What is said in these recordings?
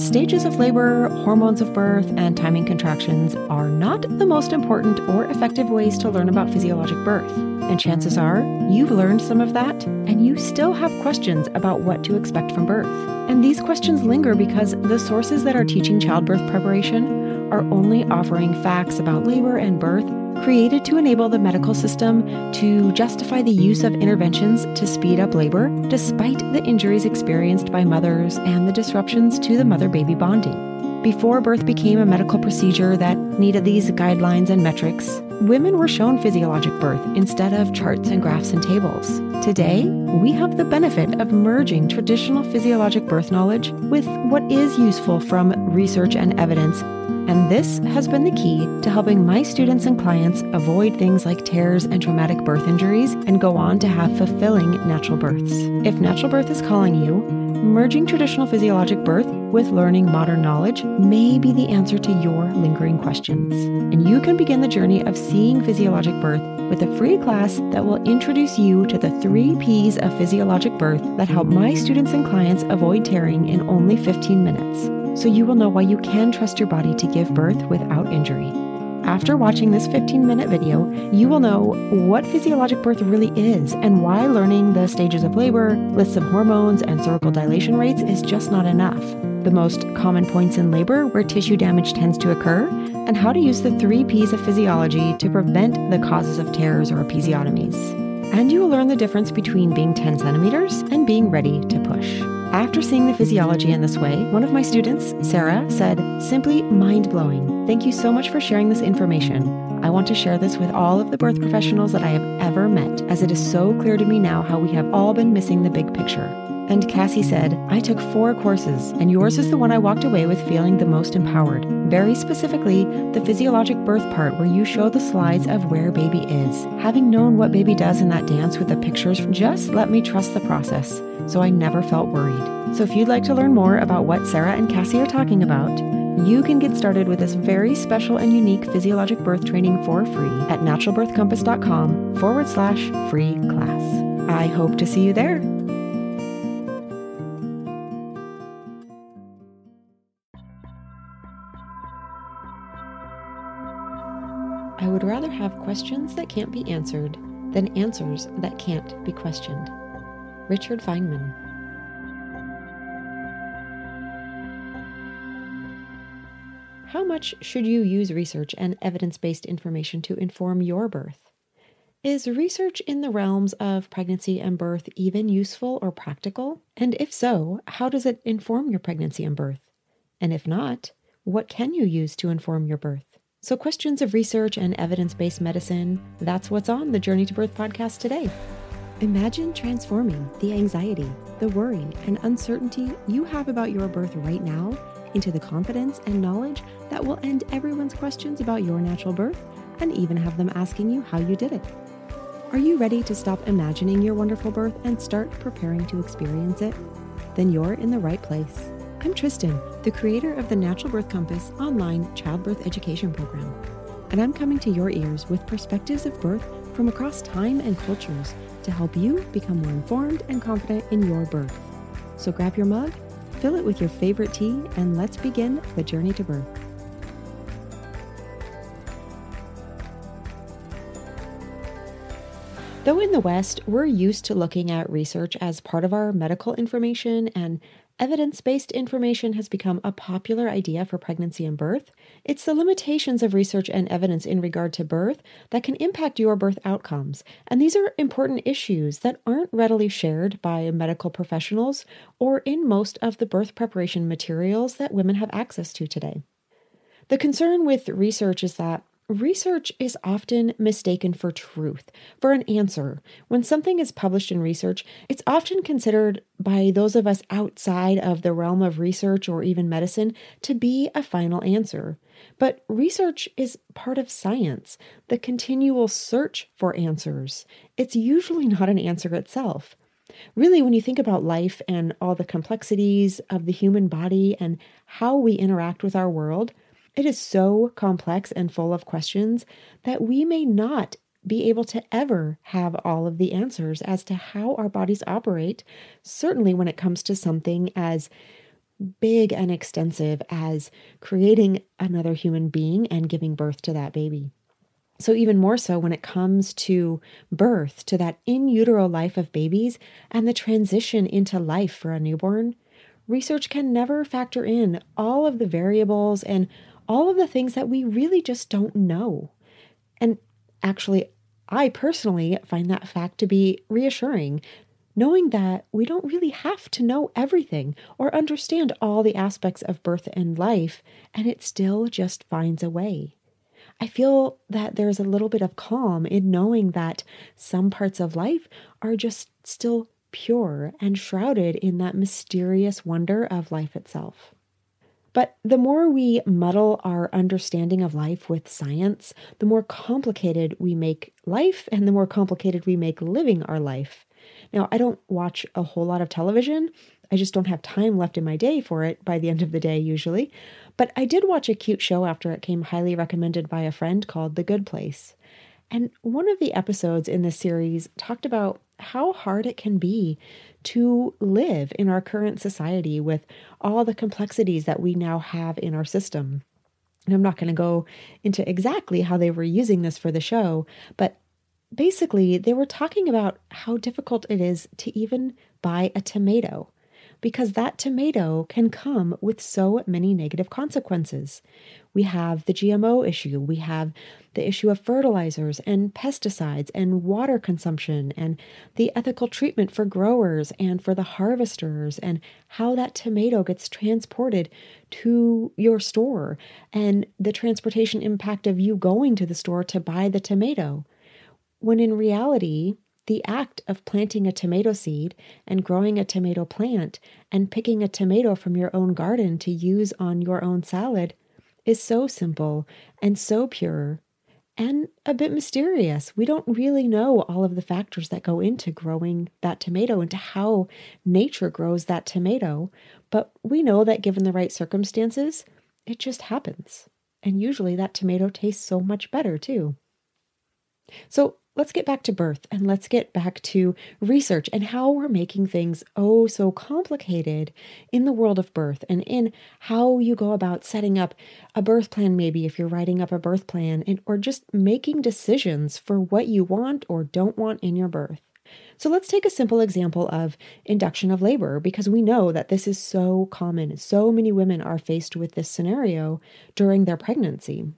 Stages of labor, hormones of birth, and timing contractions are not the most important or effective ways to learn about physiologic birth. And chances are you've learned some of that, and you still have questions about what to expect from birth. And these questions linger because the sources that are teaching childbirth preparation are only offering facts about labor and birth created to enable the medical system to justify the use of interventions to speed up labor, despite the injuries experienced by mothers and the disruptions to the mother baby bonding. Before birth became a medical procedure that needed these guidelines and metrics, women were shown physiologic birth instead of charts and graphs and tables. Today, we have the benefit of merging traditional physiologic birth knowledge with what is useful from research and evidence and this has been the key to helping my students and clients avoid things like tears and traumatic birth injuries and go on to have fulfilling natural births. If natural birth is calling you, merging traditional physiologic birth with learning modern knowledge may be the answer to your lingering questions. And you can begin the journey of seeing physiologic birth with a free class that will introduce you to the three P's of physiologic birth that help my students and clients avoid tearing in only 15 minutes so you will know why you can trust your body to give birth without injury. After watching this 15 minute video, you will know what physiologic birth really is and why learning the stages of labor, lists of hormones, and cervical dilation rates is just not enough. The most common points in labor where tissue damage tends to occur, and how to use the three P's of physiology to prevent the causes of tears or episiotomies. And you will learn the difference between being 10 centimeters and being ready to push. After seeing the physiology in this way, one of my students, Sarah, said, simply mind blowing. Thank you so much for sharing this information. I want to share this with all of the birth professionals that I have ever met, as it is so clear to me now how we have all been missing the big picture. And Cassie said, I took four courses, and yours is the one I walked away with feeling the most empowered. Very specifically, the physiologic birth part where you show the slides of where baby is. Having known what baby does in that dance with the pictures just let me trust the process, so I never felt worried. So if you'd like to learn more about what Sarah and Cassie are talking about, you can get started with this very special and unique physiologic birth training for free at naturalbirthcompass.com forward slash free class. I hope to see you there. Would rather have questions that can't be answered than answers that can't be questioned. Richard Feynman. How much should you use research and evidence based information to inform your birth? Is research in the realms of pregnancy and birth even useful or practical? And if so, how does it inform your pregnancy and birth? And if not, what can you use to inform your birth? So, questions of research and evidence based medicine, that's what's on the Journey to Birth podcast today. Imagine transforming the anxiety, the worry, and uncertainty you have about your birth right now into the confidence and knowledge that will end everyone's questions about your natural birth and even have them asking you how you did it. Are you ready to stop imagining your wonderful birth and start preparing to experience it? Then you're in the right place. I'm Tristan, the creator of the Natural Birth Compass online childbirth education program. And I'm coming to your ears with perspectives of birth from across time and cultures to help you become more informed and confident in your birth. So grab your mug, fill it with your favorite tea, and let's begin the journey to birth. Though in the West, we're used to looking at research as part of our medical information and Evidence based information has become a popular idea for pregnancy and birth. It's the limitations of research and evidence in regard to birth that can impact your birth outcomes. And these are important issues that aren't readily shared by medical professionals or in most of the birth preparation materials that women have access to today. The concern with research is that Research is often mistaken for truth, for an answer. When something is published in research, it's often considered by those of us outside of the realm of research or even medicine to be a final answer. But research is part of science, the continual search for answers. It's usually not an answer itself. Really, when you think about life and all the complexities of the human body and how we interact with our world, it is so complex and full of questions that we may not be able to ever have all of the answers as to how our bodies operate, certainly when it comes to something as big and extensive as creating another human being and giving birth to that baby. So, even more so when it comes to birth, to that in utero life of babies and the transition into life for a newborn, research can never factor in all of the variables and all of the things that we really just don't know. And actually, I personally find that fact to be reassuring, knowing that we don't really have to know everything or understand all the aspects of birth and life, and it still just finds a way. I feel that there's a little bit of calm in knowing that some parts of life are just still pure and shrouded in that mysterious wonder of life itself. But the more we muddle our understanding of life with science, the more complicated we make life and the more complicated we make living our life. Now, I don't watch a whole lot of television. I just don't have time left in my day for it by the end of the day, usually. But I did watch a cute show after it came highly recommended by a friend called The Good Place. And one of the episodes in this series talked about how hard it can be to live in our current society with all the complexities that we now have in our system. And I'm not going to go into exactly how they were using this for the show, but basically, they were talking about how difficult it is to even buy a tomato because that tomato can come with so many negative consequences. We have the GMO issue, we have the issue of fertilizers and pesticides and water consumption and the ethical treatment for growers and for the harvesters and how that tomato gets transported to your store and the transportation impact of you going to the store to buy the tomato. When in reality, the act of planting a tomato seed and growing a tomato plant and picking a tomato from your own garden to use on your own salad is so simple and so pure and a bit mysterious. We don't really know all of the factors that go into growing that tomato, into how nature grows that tomato, but we know that given the right circumstances, it just happens. And usually that tomato tastes so much better too. So, let's get back to birth and let's get back to research and how we're making things oh so complicated in the world of birth and in how you go about setting up a birth plan, maybe if you're writing up a birth plan, and, or just making decisions for what you want or don't want in your birth. So let's take a simple example of induction of labor because we know that this is so common. So many women are faced with this scenario during their pregnancy.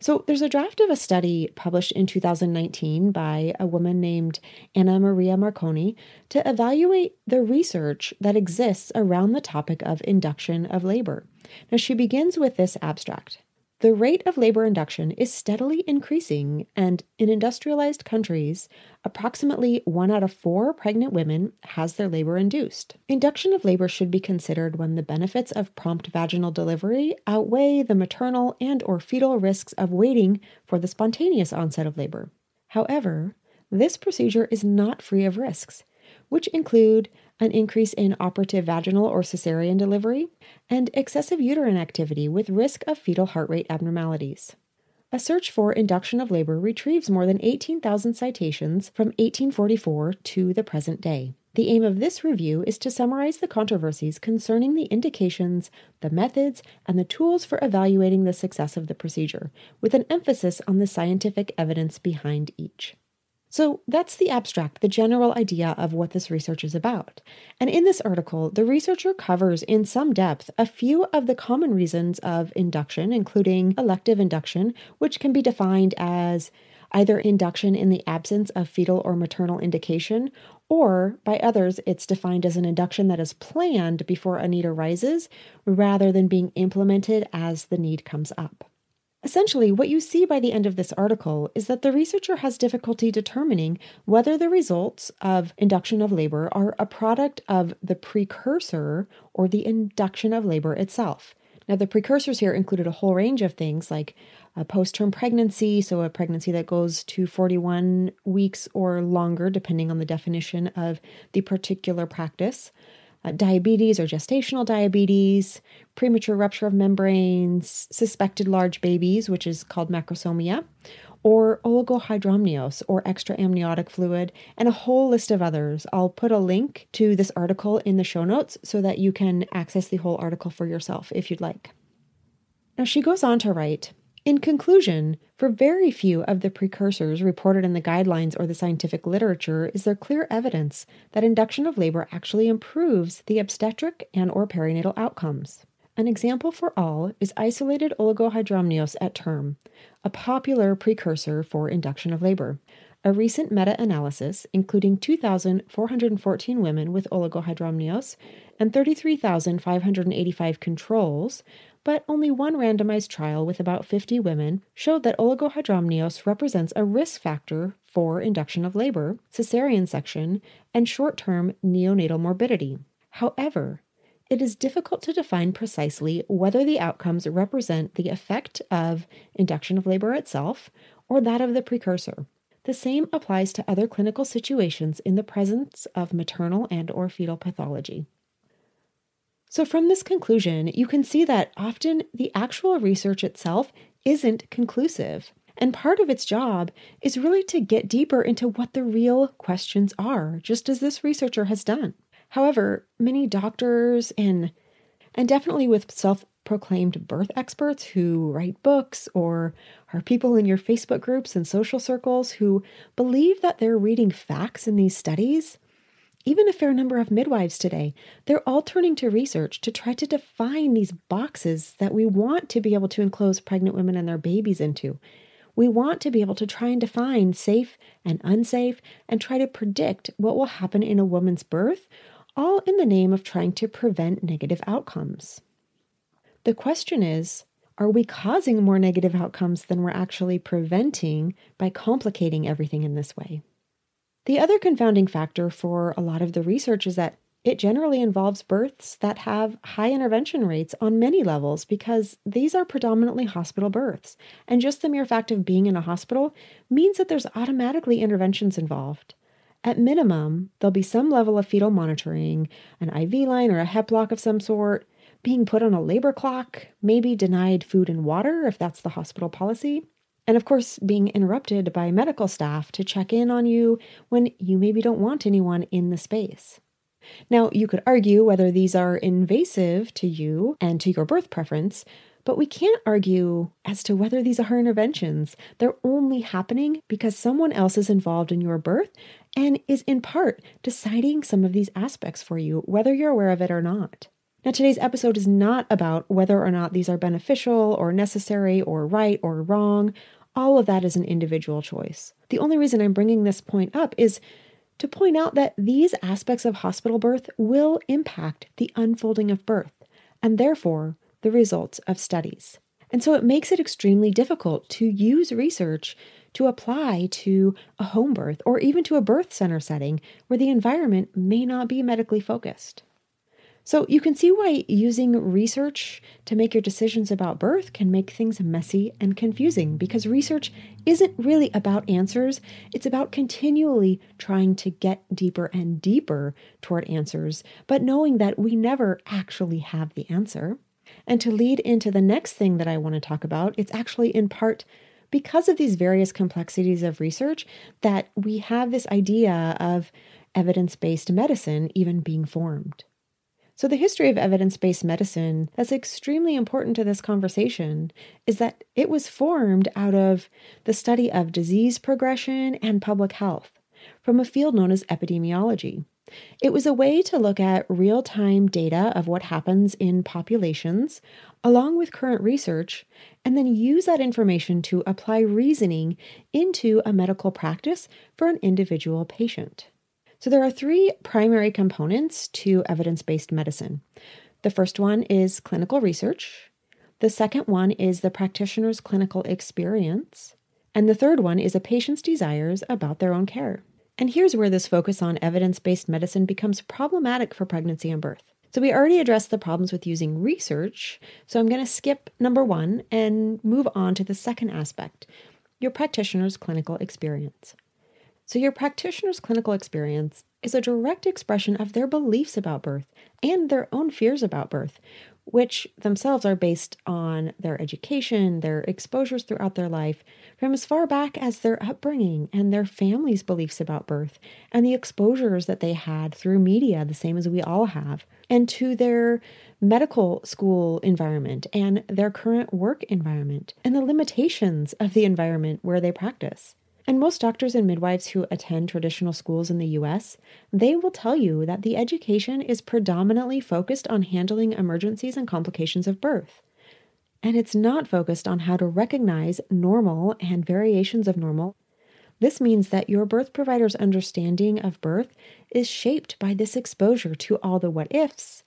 So, there's a draft of a study published in 2019 by a woman named Anna Maria Marconi to evaluate the research that exists around the topic of induction of labor. Now, she begins with this abstract the rate of labor induction is steadily increasing, and in industrialized countries, approximately one out of four pregnant women has their labor induced. Induction of labor should be considered when the benefits of prompt vaginal delivery outweigh the maternal and or fetal risks of waiting for the spontaneous onset of labor. However, this procedure is not free of risks, which include an increase in operative vaginal or cesarean delivery, and excessive uterine activity with risk of fetal heart rate abnormalities. A search for induction of labor retrieves more than 18,000 citations from 1844 to the present day. The aim of this review is to summarize the controversies concerning the indications, the methods, and the tools for evaluating the success of the procedure, with an emphasis on the scientific evidence behind each. So that's the abstract, the general idea of what this research is about. And in this article, the researcher covers in some depth a few of the common reasons of induction, including elective induction, which can be defined as either induction in the absence of fetal or maternal indication, or by others, it's defined as an induction that is planned before a need arises rather than being implemented as the need comes up. Essentially, what you see by the end of this article is that the researcher has difficulty determining whether the results of induction of labor are a product of the precursor or the induction of labor itself. Now, the precursors here included a whole range of things like a post term pregnancy, so a pregnancy that goes to 41 weeks or longer, depending on the definition of the particular practice, uh, diabetes or gestational diabetes, premature rupture of membranes, suspected large babies, which is called macrosomia, or oligohydramnios or extra amniotic fluid, and a whole list of others. I'll put a link to this article in the show notes so that you can access the whole article for yourself if you'd like. Now, she goes on to write In conclusion, for very few of the precursors reported in the guidelines or the scientific literature is there clear evidence that induction of labor actually improves the obstetric and or perinatal outcomes. An example for all is isolated oligohydramnios at term, a popular precursor for induction of labor. A recent meta analysis, including 2,414 women with oligohydramnios and 33,585 controls, but only one randomized trial with about 50 women showed that oligohydramnios represents a risk factor for induction of labor, cesarean section, and short term neonatal morbidity. However, it is difficult to define precisely whether the outcomes represent the effect of induction of labor itself or that of the precursor. The same applies to other clinical situations in the presence of maternal and or fetal pathology. So from this conclusion, you can see that often the actual research itself isn't conclusive. And part of its job is really to get deeper into what the real questions are, just as this researcher has done. However, many doctors and and definitely with self-proclaimed birth experts who write books or are people in your Facebook groups and social circles who believe that they're reading facts in these studies, even a fair number of midwives today, they're all turning to research to try to define these boxes that we want to be able to enclose pregnant women and their babies into. We want to be able to try and define safe and unsafe and try to predict what will happen in a woman's birth all in the name of trying to prevent negative outcomes. The question is are we causing more negative outcomes than we're actually preventing by complicating everything in this way? The other confounding factor for a lot of the research is that it generally involves births that have high intervention rates on many levels because these are predominantly hospital births. And just the mere fact of being in a hospital means that there's automatically interventions involved. At minimum, there'll be some level of fetal monitoring, an IV line or a hep lock of some sort, being put on a labor clock, maybe denied food and water if that's the hospital policy, and of course, being interrupted by medical staff to check in on you when you maybe don't want anyone in the space. Now, you could argue whether these are invasive to you and to your birth preference, but we can't argue as to whether these are interventions. They're only happening because someone else is involved in your birth and is in part deciding some of these aspects for you, whether you're aware of it or not. Now, today's episode is not about whether or not these are beneficial or necessary or right or wrong. All of that is an individual choice. The only reason I'm bringing this point up is to point out that these aspects of hospital birth will impact the unfolding of birth, and therefore the results of studies. And so it makes it extremely difficult to use research to apply to a home birth or even to a birth center setting where the environment may not be medically focused. So you can see why using research to make your decisions about birth can make things messy and confusing because research isn't really about answers. It's about continually trying to get deeper and deeper toward answers, but knowing that we never actually have the answer. And to lead into the next thing that I want to talk about, it's actually in part because of these various complexities of research that we have this idea of evidence based medicine even being formed. So, the history of evidence based medicine that's extremely important to this conversation is that it was formed out of the study of disease progression and public health from a field known as epidemiology. It was a way to look at real time data of what happens in populations, along with current research, and then use that information to apply reasoning into a medical practice for an individual patient. So, there are three primary components to evidence based medicine. The first one is clinical research, the second one is the practitioner's clinical experience, and the third one is a patient's desires about their own care. And here's where this focus on evidence based medicine becomes problematic for pregnancy and birth. So, we already addressed the problems with using research, so I'm going to skip number one and move on to the second aspect your practitioner's clinical experience. So, your practitioner's clinical experience is a direct expression of their beliefs about birth and their own fears about birth, which themselves are based on their education, their exposures throughout their life, from as far back as their upbringing and their family's beliefs about birth, and the exposures that they had through media, the same as we all have, and to their medical school environment and their current work environment, and the limitations of the environment where they practice. And most doctors and midwives who attend traditional schools in the US, they will tell you that the education is predominantly focused on handling emergencies and complications of birth. And it's not focused on how to recognize normal and variations of normal. This means that your birth provider's understanding of birth is shaped by this exposure to all the what ifs,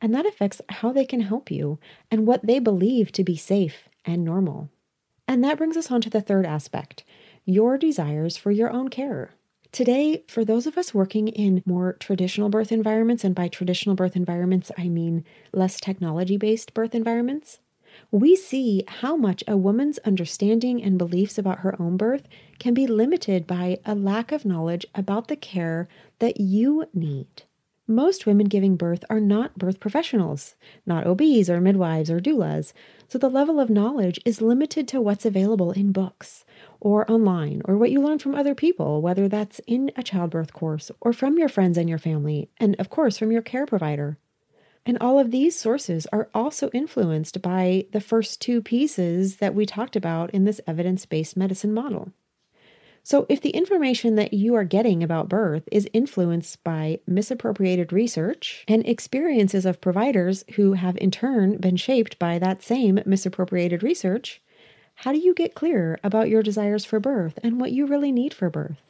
and that affects how they can help you and what they believe to be safe and normal. And that brings us on to the third aspect your desires for your own care. Today, for those of us working in more traditional birth environments, and by traditional birth environments, I mean less technology based birth environments, we see how much a woman's understanding and beliefs about her own birth can be limited by a lack of knowledge about the care that you need. Most women giving birth are not birth professionals, not OBs or midwives or doulas, so the level of knowledge is limited to what's available in books or online or what you learn from other people, whether that's in a childbirth course or from your friends and your family, and of course from your care provider. And all of these sources are also influenced by the first two pieces that we talked about in this evidence based medicine model. So, if the information that you are getting about birth is influenced by misappropriated research and experiences of providers who have in turn been shaped by that same misappropriated research, how do you get clear about your desires for birth and what you really need for birth?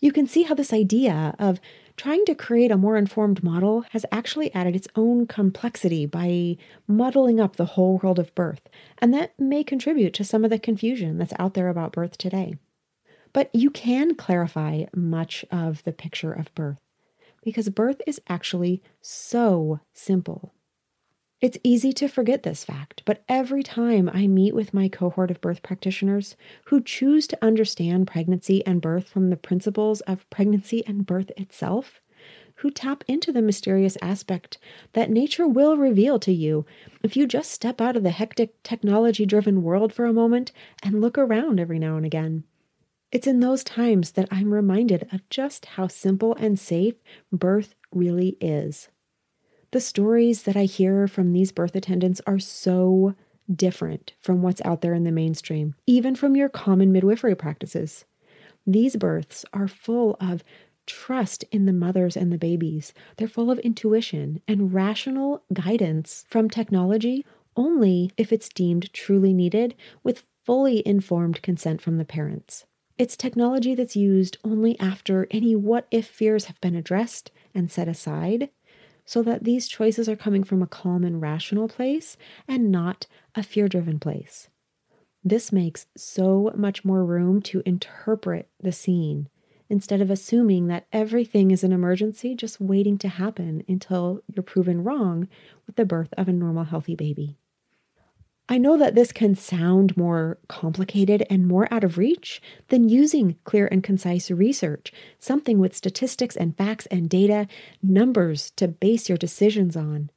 You can see how this idea of trying to create a more informed model has actually added its own complexity by muddling up the whole world of birth, and that may contribute to some of the confusion that's out there about birth today. But you can clarify much of the picture of birth because birth is actually so simple. It's easy to forget this fact, but every time I meet with my cohort of birth practitioners who choose to understand pregnancy and birth from the principles of pregnancy and birth itself, who tap into the mysterious aspect that nature will reveal to you if you just step out of the hectic, technology driven world for a moment and look around every now and again. It's in those times that I'm reminded of just how simple and safe birth really is. The stories that I hear from these birth attendants are so different from what's out there in the mainstream, even from your common midwifery practices. These births are full of trust in the mothers and the babies. They're full of intuition and rational guidance from technology only if it's deemed truly needed with fully informed consent from the parents. It's technology that's used only after any what if fears have been addressed and set aside, so that these choices are coming from a calm and rational place and not a fear driven place. This makes so much more room to interpret the scene instead of assuming that everything is an emergency just waiting to happen until you're proven wrong with the birth of a normal, healthy baby. I know that this can sound more complicated and more out of reach than using clear and concise research, something with statistics and facts and data, numbers to base your decisions on.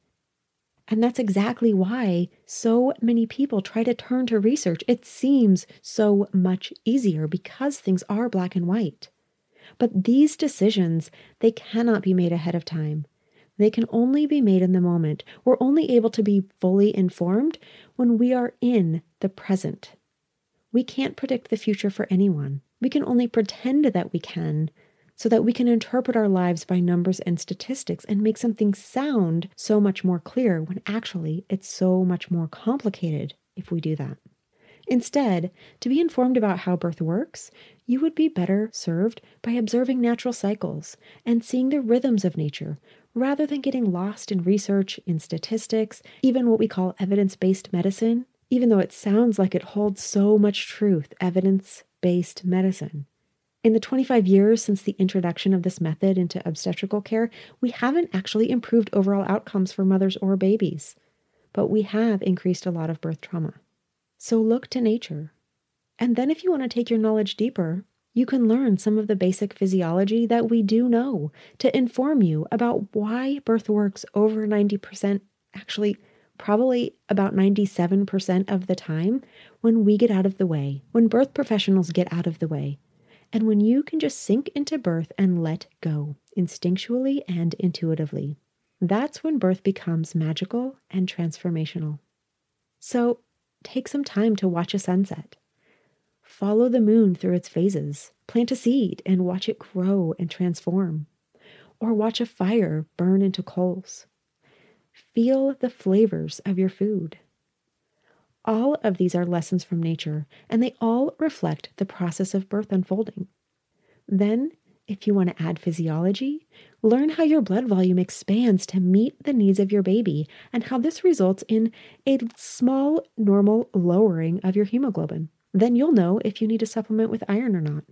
And that's exactly why so many people try to turn to research. It seems so much easier because things are black and white. But these decisions, they cannot be made ahead of time. They can only be made in the moment. We're only able to be fully informed when we are in the present. We can't predict the future for anyone. We can only pretend that we can so that we can interpret our lives by numbers and statistics and make something sound so much more clear when actually it's so much more complicated if we do that. Instead, to be informed about how birth works, you would be better served by observing natural cycles and seeing the rhythms of nature rather than getting lost in research, in statistics, even what we call evidence based medicine, even though it sounds like it holds so much truth, evidence based medicine. In the 25 years since the introduction of this method into obstetrical care, we haven't actually improved overall outcomes for mothers or babies, but we have increased a lot of birth trauma. So look to nature. And then, if you want to take your knowledge deeper, you can learn some of the basic physiology that we do know to inform you about why birth works over 90% actually, probably about 97% of the time when we get out of the way, when birth professionals get out of the way, and when you can just sink into birth and let go instinctually and intuitively. That's when birth becomes magical and transformational. So take some time to watch a sunset. Follow the moon through its phases. Plant a seed and watch it grow and transform. Or watch a fire burn into coals. Feel the flavors of your food. All of these are lessons from nature, and they all reflect the process of birth unfolding. Then, if you want to add physiology, learn how your blood volume expands to meet the needs of your baby and how this results in a small normal lowering of your hemoglobin. Then you'll know if you need to supplement with iron or not.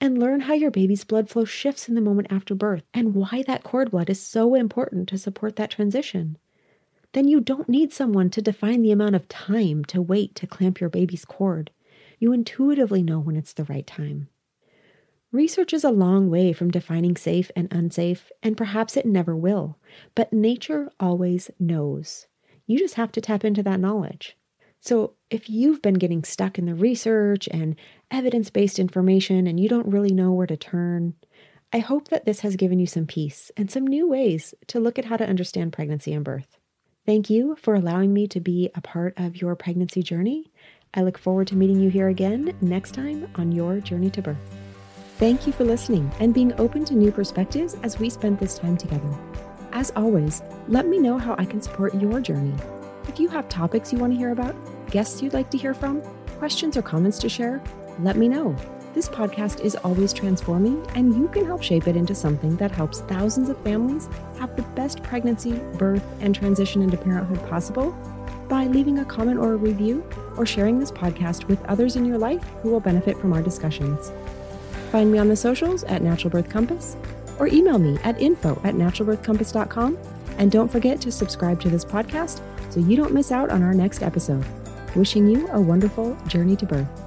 And learn how your baby's blood flow shifts in the moment after birth and why that cord blood is so important to support that transition. Then you don't need someone to define the amount of time to wait to clamp your baby's cord. You intuitively know when it's the right time. Research is a long way from defining safe and unsafe, and perhaps it never will, but nature always knows. You just have to tap into that knowledge. So, if you've been getting stuck in the research and evidence based information and you don't really know where to turn, I hope that this has given you some peace and some new ways to look at how to understand pregnancy and birth. Thank you for allowing me to be a part of your pregnancy journey. I look forward to meeting you here again next time on your journey to birth. Thank you for listening and being open to new perspectives as we spend this time together. As always, let me know how I can support your journey. If you have topics you want to hear about, guests you'd like to hear from, questions or comments to share, let me know. This podcast is always transforming, and you can help shape it into something that helps thousands of families have the best pregnancy, birth, and transition into parenthood possible by leaving a comment or a review or sharing this podcast with others in your life who will benefit from our discussions. Find me on the socials at Natural Birth Compass or email me at info at naturalbirthcompass.com. And don't forget to subscribe to this podcast so you don't miss out on our next episode. Wishing you a wonderful journey to birth.